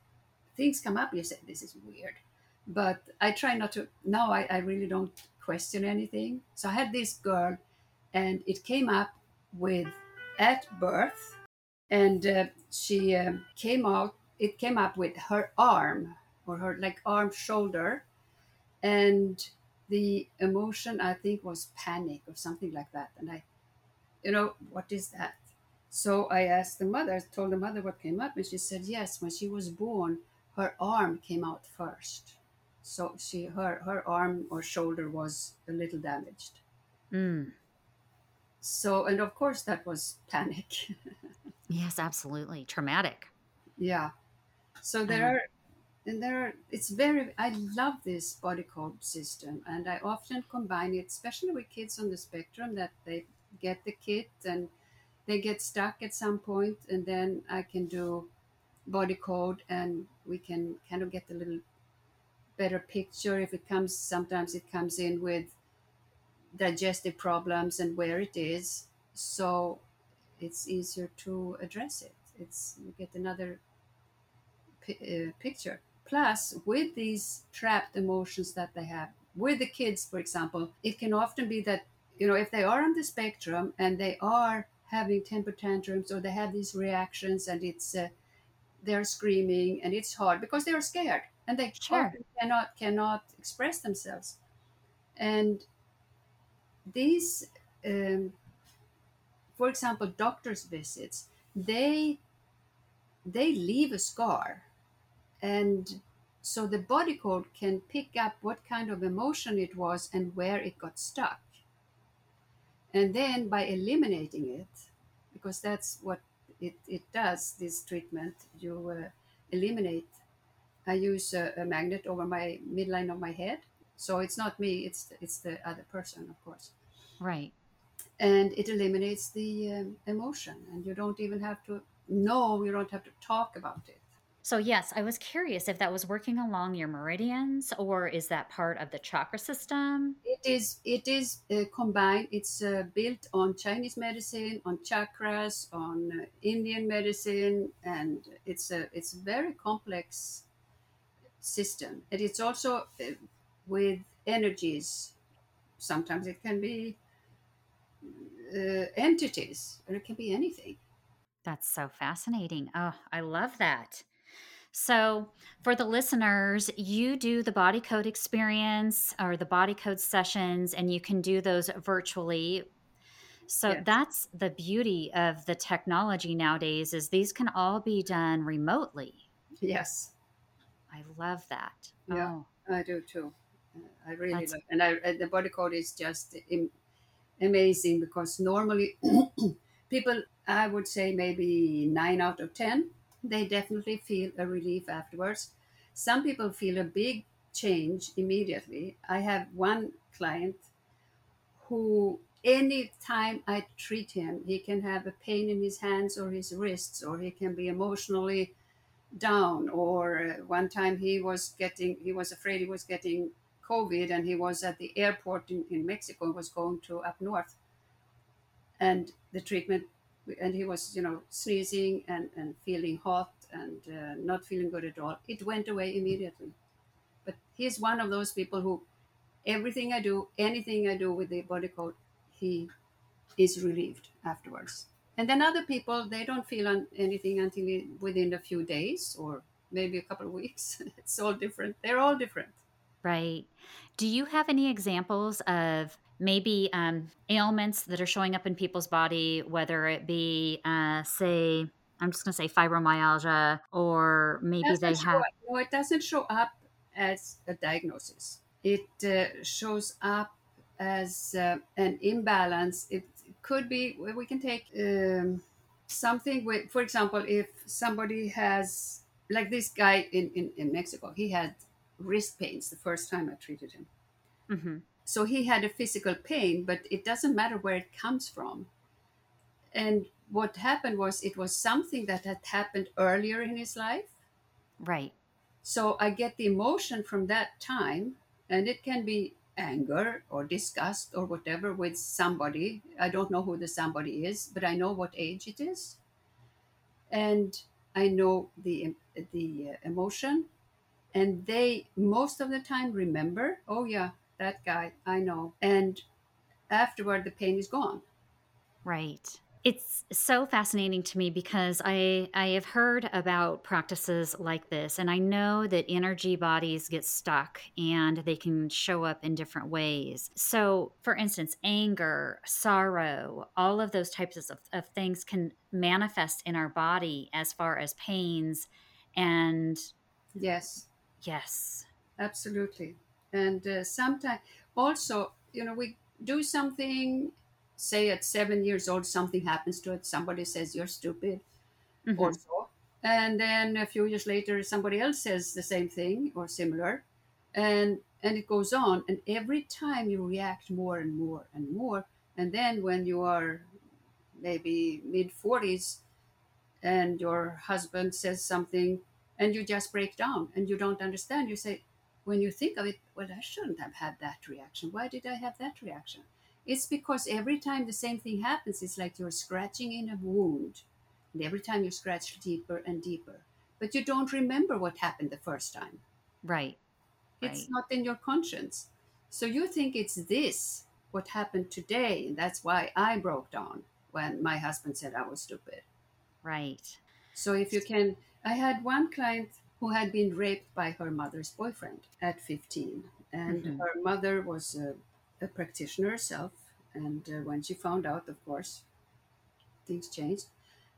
things come up you say this is weird. But i try not to now I, I really don't question anything. So i had this girl and it came up with at birth and uh, she um, came out it came up with her arm or her like arm shoulder and the emotion i think was panic or something like that. And i you know what is that so i asked the mother told the mother what came up and she said yes when she was born her arm came out first so she her her arm or shoulder was a little damaged Mm. so and of course that was panic Yes, absolutely. Traumatic. yeah so there Um, are and there are it's very i love this body code system and i often combine it especially with kids on the spectrum that they get the kit and they get stuck at some point and then i can do body code and we can kind of get a little better picture. If it comes sometimes it comes in with digestive problems and where it is so it's easier to address it. It's you get another uh, picture. Plus with these trapped emotions that they have with the kids for example it can often be that you know if they are on the spectrum and they are having temper tantrums or they have these reactions and it's uh, they're screaming and it's hard because they're scared and they Sure. cannot cannot express themselves and these um, for example doctor's visits they they leave a scar and so the body code can pick up what kind of emotion it was and where it got stuck and then by eliminating it because that's what it, it does this treatment you uh, eliminate i use a, a magnet over my midline of my head. So it's not me it's it's the other person of course. Right. and it eliminates the um, emotion and you don't even have to know you don't have to talk about it So yes, I was curious if that was working along your meridians or is that part of the chakra system? it is it is uh, combined it's uh, built on chinese medicine on chakras on uh, indian medicine and it's a it's a very complex system and it's also uh, with energies sometimes it can be uh, entities or it can be anything That's so fascinating. Oh, I love that. So, for the listeners, you do the body code experience or the body code sessions, and you can do those virtually. So that's the beauty of the technology nowadays is these can all be done remotely. yes I love that. Yeah. Oh, I do too. I really That's- love, and I and the body code is just Im- amazing because normally people, I would say maybe nine out of ten, they definitely feel a relief afterwards. Some people feel a big change immediately. I have one client who any time I treat him, he can have a pain in his hands or his wrists, or he can be emotionally down or uh, one time he was getting he was afraid he was getting covid and he was at the airport in, in mexico and was going to up north and the treatment and he was you know sneezing and, and feeling hot and uh, not feeling good at all it went away immediately but he's one of those people who everything I do, anything I do with the body code, he is relieved afterwards. And then other people, they don't feel anything until within a few days or maybe a couple of weeks. it's all different. They're all different. Right. Do you have any examples of maybe um, ailments that are showing up in people's body, whether it be, uh, say, I'm just going to say fibromyalgia, or maybe they have. no, it doesn't show up as a diagnosis. It uh, shows up as uh, an imbalance. It could be, we can take um, something with, for example, if somebody has, like this guy in, in, in Mexico, he had wrist pains the first time I treated him. hmm So he had a physical pain, but it doesn't matter where it comes from. And what happened was it was something that had happened earlier in his life. Right. So I get the emotion from that time, and it can be anger or disgust or whatever with somebody. I don't know who the somebody is, but I know what age it is. And I know the the uh, emotion, and they most of the time remember. Oh yeah, that guy I know, and afterward the pain is gone. Right. It's so fascinating to me because I I have heard about practices like this and I know that energy bodies get stuck and they can show up in different ways. So, for instance, anger, sorrow, all of those types of, of things can manifest in our body as far as pains and Yes, yes. absolutely. And uh, sometimes also, you know, we do something. Say at seven years old, something happens to it. Somebody says you're stupid. Mhm. or so. And then a few years later, somebody else says the same thing or similar, and and it goes on. And every time you react more and more and more, and then when you are maybe mid forties, and your husband says something, and you just break down and you don't understand. You say, when you think of it, well, I shouldn't have had that reaction. Why did I have that reaction? It's because every time the same thing happens, it's like you're scratching in a wound. And every time you scratch deeper and deeper. But you don't remember what happened the first time. Right. It's Right. not in your conscience. So you think it's this, what happened today. And that's why I broke down when my husband said I was stupid. Right. So if you can, I had one client who had been raped by her mother's boyfriend at 15. And Mhm. her mother was a, a practitioner herself. And uh, when she found out, of course, things changed.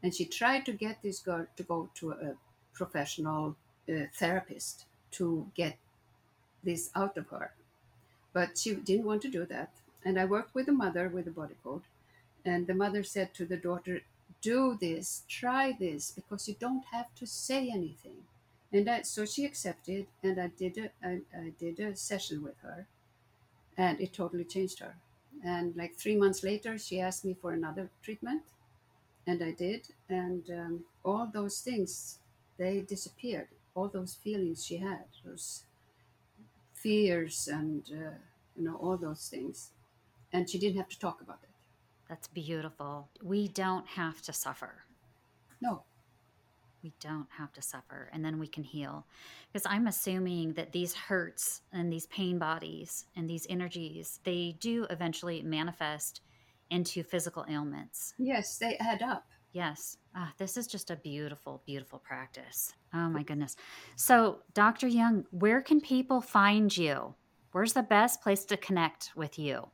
And she tried to get this girl to go to a professional uh, therapist to get this out of her. But she didn't want to do that. And I worked with the mother with the body code. And the mother said to the daughter, do this, try this, because you don't have to say anything. And I, so she accepted, and I did a, I, I did a session with her, and it totally changed her. And like three months later, she asked me for another treatment, and I did. And um, all those things, they disappeared. All those feelings she had, those fears, and uh, you know all those things, and she didn't have to talk about it. That's beautiful. We don't have to suffer. No, We don't have to suffer and then we can heal. Because I'm assuming that these hurts and these pain bodies and these energies, they do eventually manifest into physical ailments. yes, they add up. Yes. Ah, this is just a beautiful, beautiful practice. Oh my goodness. So, Dr. Ljung, where can people find you? Where's the best place to connect with you?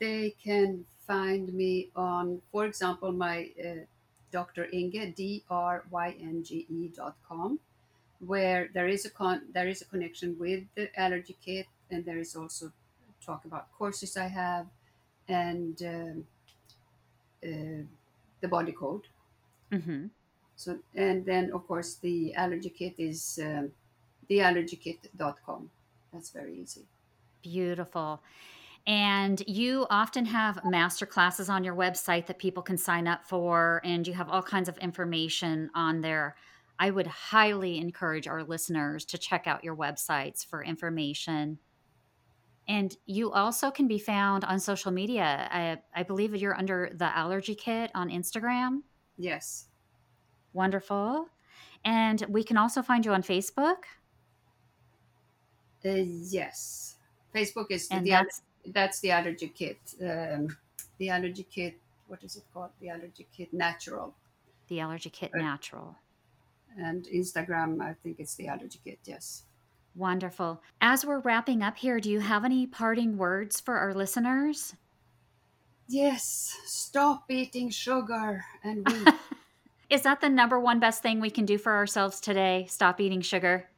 they can find me on, for example, my uh, Dr. Ynge, D-R-Y-N-G-E dot com, where there is a con- there is a connection with the allergy kit, and there is also talk about courses I have, and um, uh, the body code. Mm-hmm. So, and then of course the allergy kit is um, theallergykit.com. That's very easy. Beautiful. And you often have master classes on your website that people can sign up for, and you have all kinds of information on there. I would highly encourage our listeners to check out your websites for information. And you also can be found on social media. I, I believe you're under the Allergy Kit on Instagram. Yes. Wonderful. And we can also find you on Facebook. Uh, yes. Facebook is And the that's that's the allergy kit. Um, the allergy kit. What is it called? The allergy kit natural. the Allergy Kit Right. Natural. And Instagram, I think it's the allergy kit. Yes. Wonderful. As we're wrapping up here, do you have any parting words for our listeners? Yes. Stop eating sugar and wheat. Is that the number one best thing we can do for ourselves today? Stop eating sugar.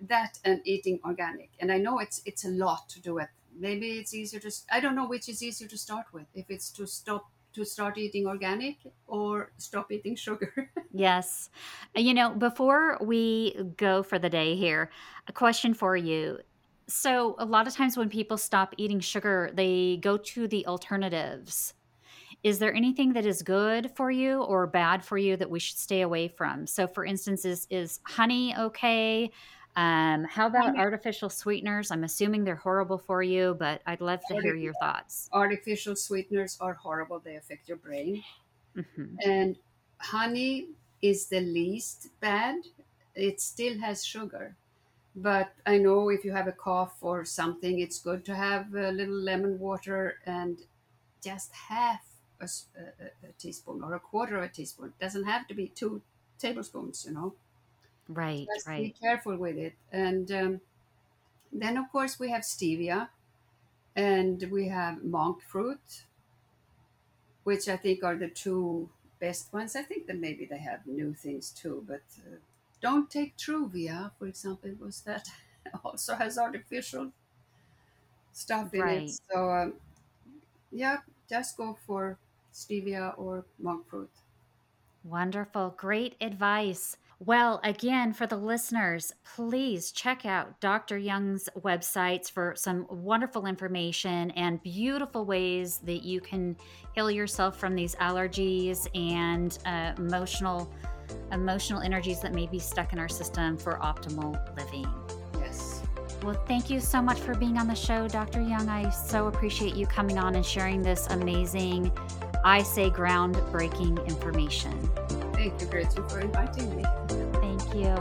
that and eating organic. And I know it's it's a lot to do it. Maybe it's easier to. I don't know which is easier to start with. If it's to stop to start eating organic or stop eating sugar. Yes. Uh, You know, before we go for the day here, a question for you. So, a lot of times when people stop eating sugar, they go to the alternatives. Is there anything that is good for you or bad for you that we should stay away from? So, for instance, is, is honey okay? Um, how about artificial sweeteners? I'm assuming they're horrible for you, but I'd love to hear your thoughts. Artificial sweeteners are horrible. They affect your brain. hmm And honey is the least bad. It still has sugar. But I know if you have a cough or something, it's good to have a little lemon water and just half a teaspoon or a quarter of a teaspoon. It doesn't have to be two tablespoons, you know. Right, Just be careful with it. And um, then, of course, we have stevia and we have monk fruit, which I think are the two best ones. I think that maybe they have new things too, but uh, don't take Truvia, for example, was that also has artificial stuff in Right. it. So, um, yeah, just go for stevia or monk fruit. Wonderful. Great advice. Well, again, for the listeners, please check out Dr. Ljung's websites for some wonderful information and beautiful ways that you can heal yourself from these allergies and uh, emotional emotional energies that may be stuck in our system for optimal living. Yes. Well, thank you so much for being on the show, Dr. Ljung. I so appreciate you coming on and sharing this amazing, I say groundbreaking information. Thank you, for inviting me. Thank you.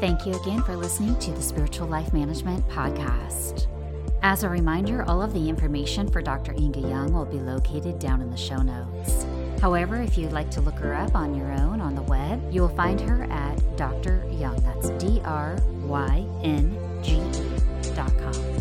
Thank you again for listening to the Spiritual Life Management Podcast. As a reminder, all of the information for Dr. Ynge Ljung will be located down in the show notes. However, if you'd like to look her up on your own on the web, you will find her at Dr. Young. That's D R Y N G E dot com.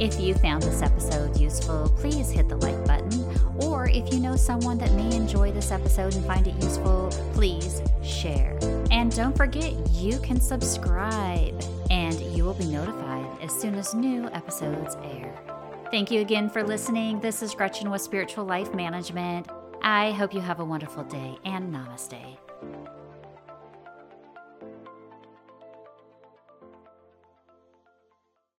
If you found this episode useful, please hit the like button. Or if you know someone that may enjoy this episode and find it useful, please share. And don't forget, you can subscribe and you will be notified as soon as new episodes air. Thank you again for listening. This is Gretchen with Spiritual Life Management. I hope you have a wonderful day and namaste.